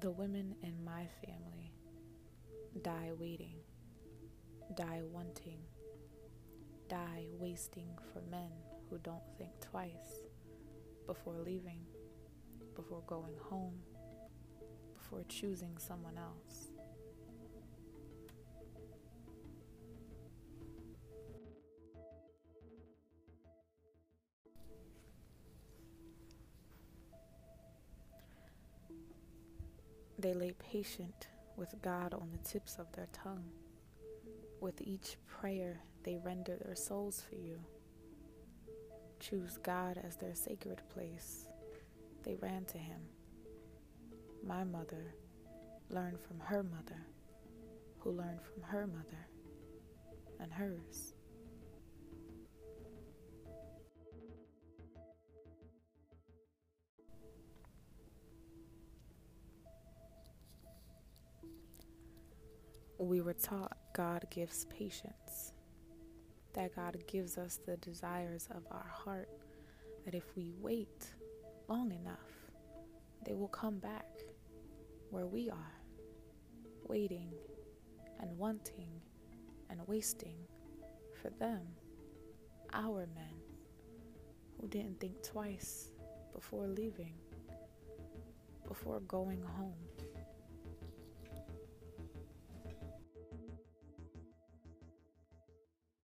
The women in my family die waiting, die wanting, die wasting for men who don't think twice before leaving, before going home, before choosing someone else. They lay patient with God on the tips of their tongue. With each prayer, they render their souls for you. Choose God as their sacred place. They ran to Him. My mother learned from her mother, who learned from her mother and hers. We were taught God gives patience, that God gives us the desires of our heart, that if we wait long enough, they will come back where we are, waiting and wanting and wasting for them, our men, who didn't think twice before leaving, before going home.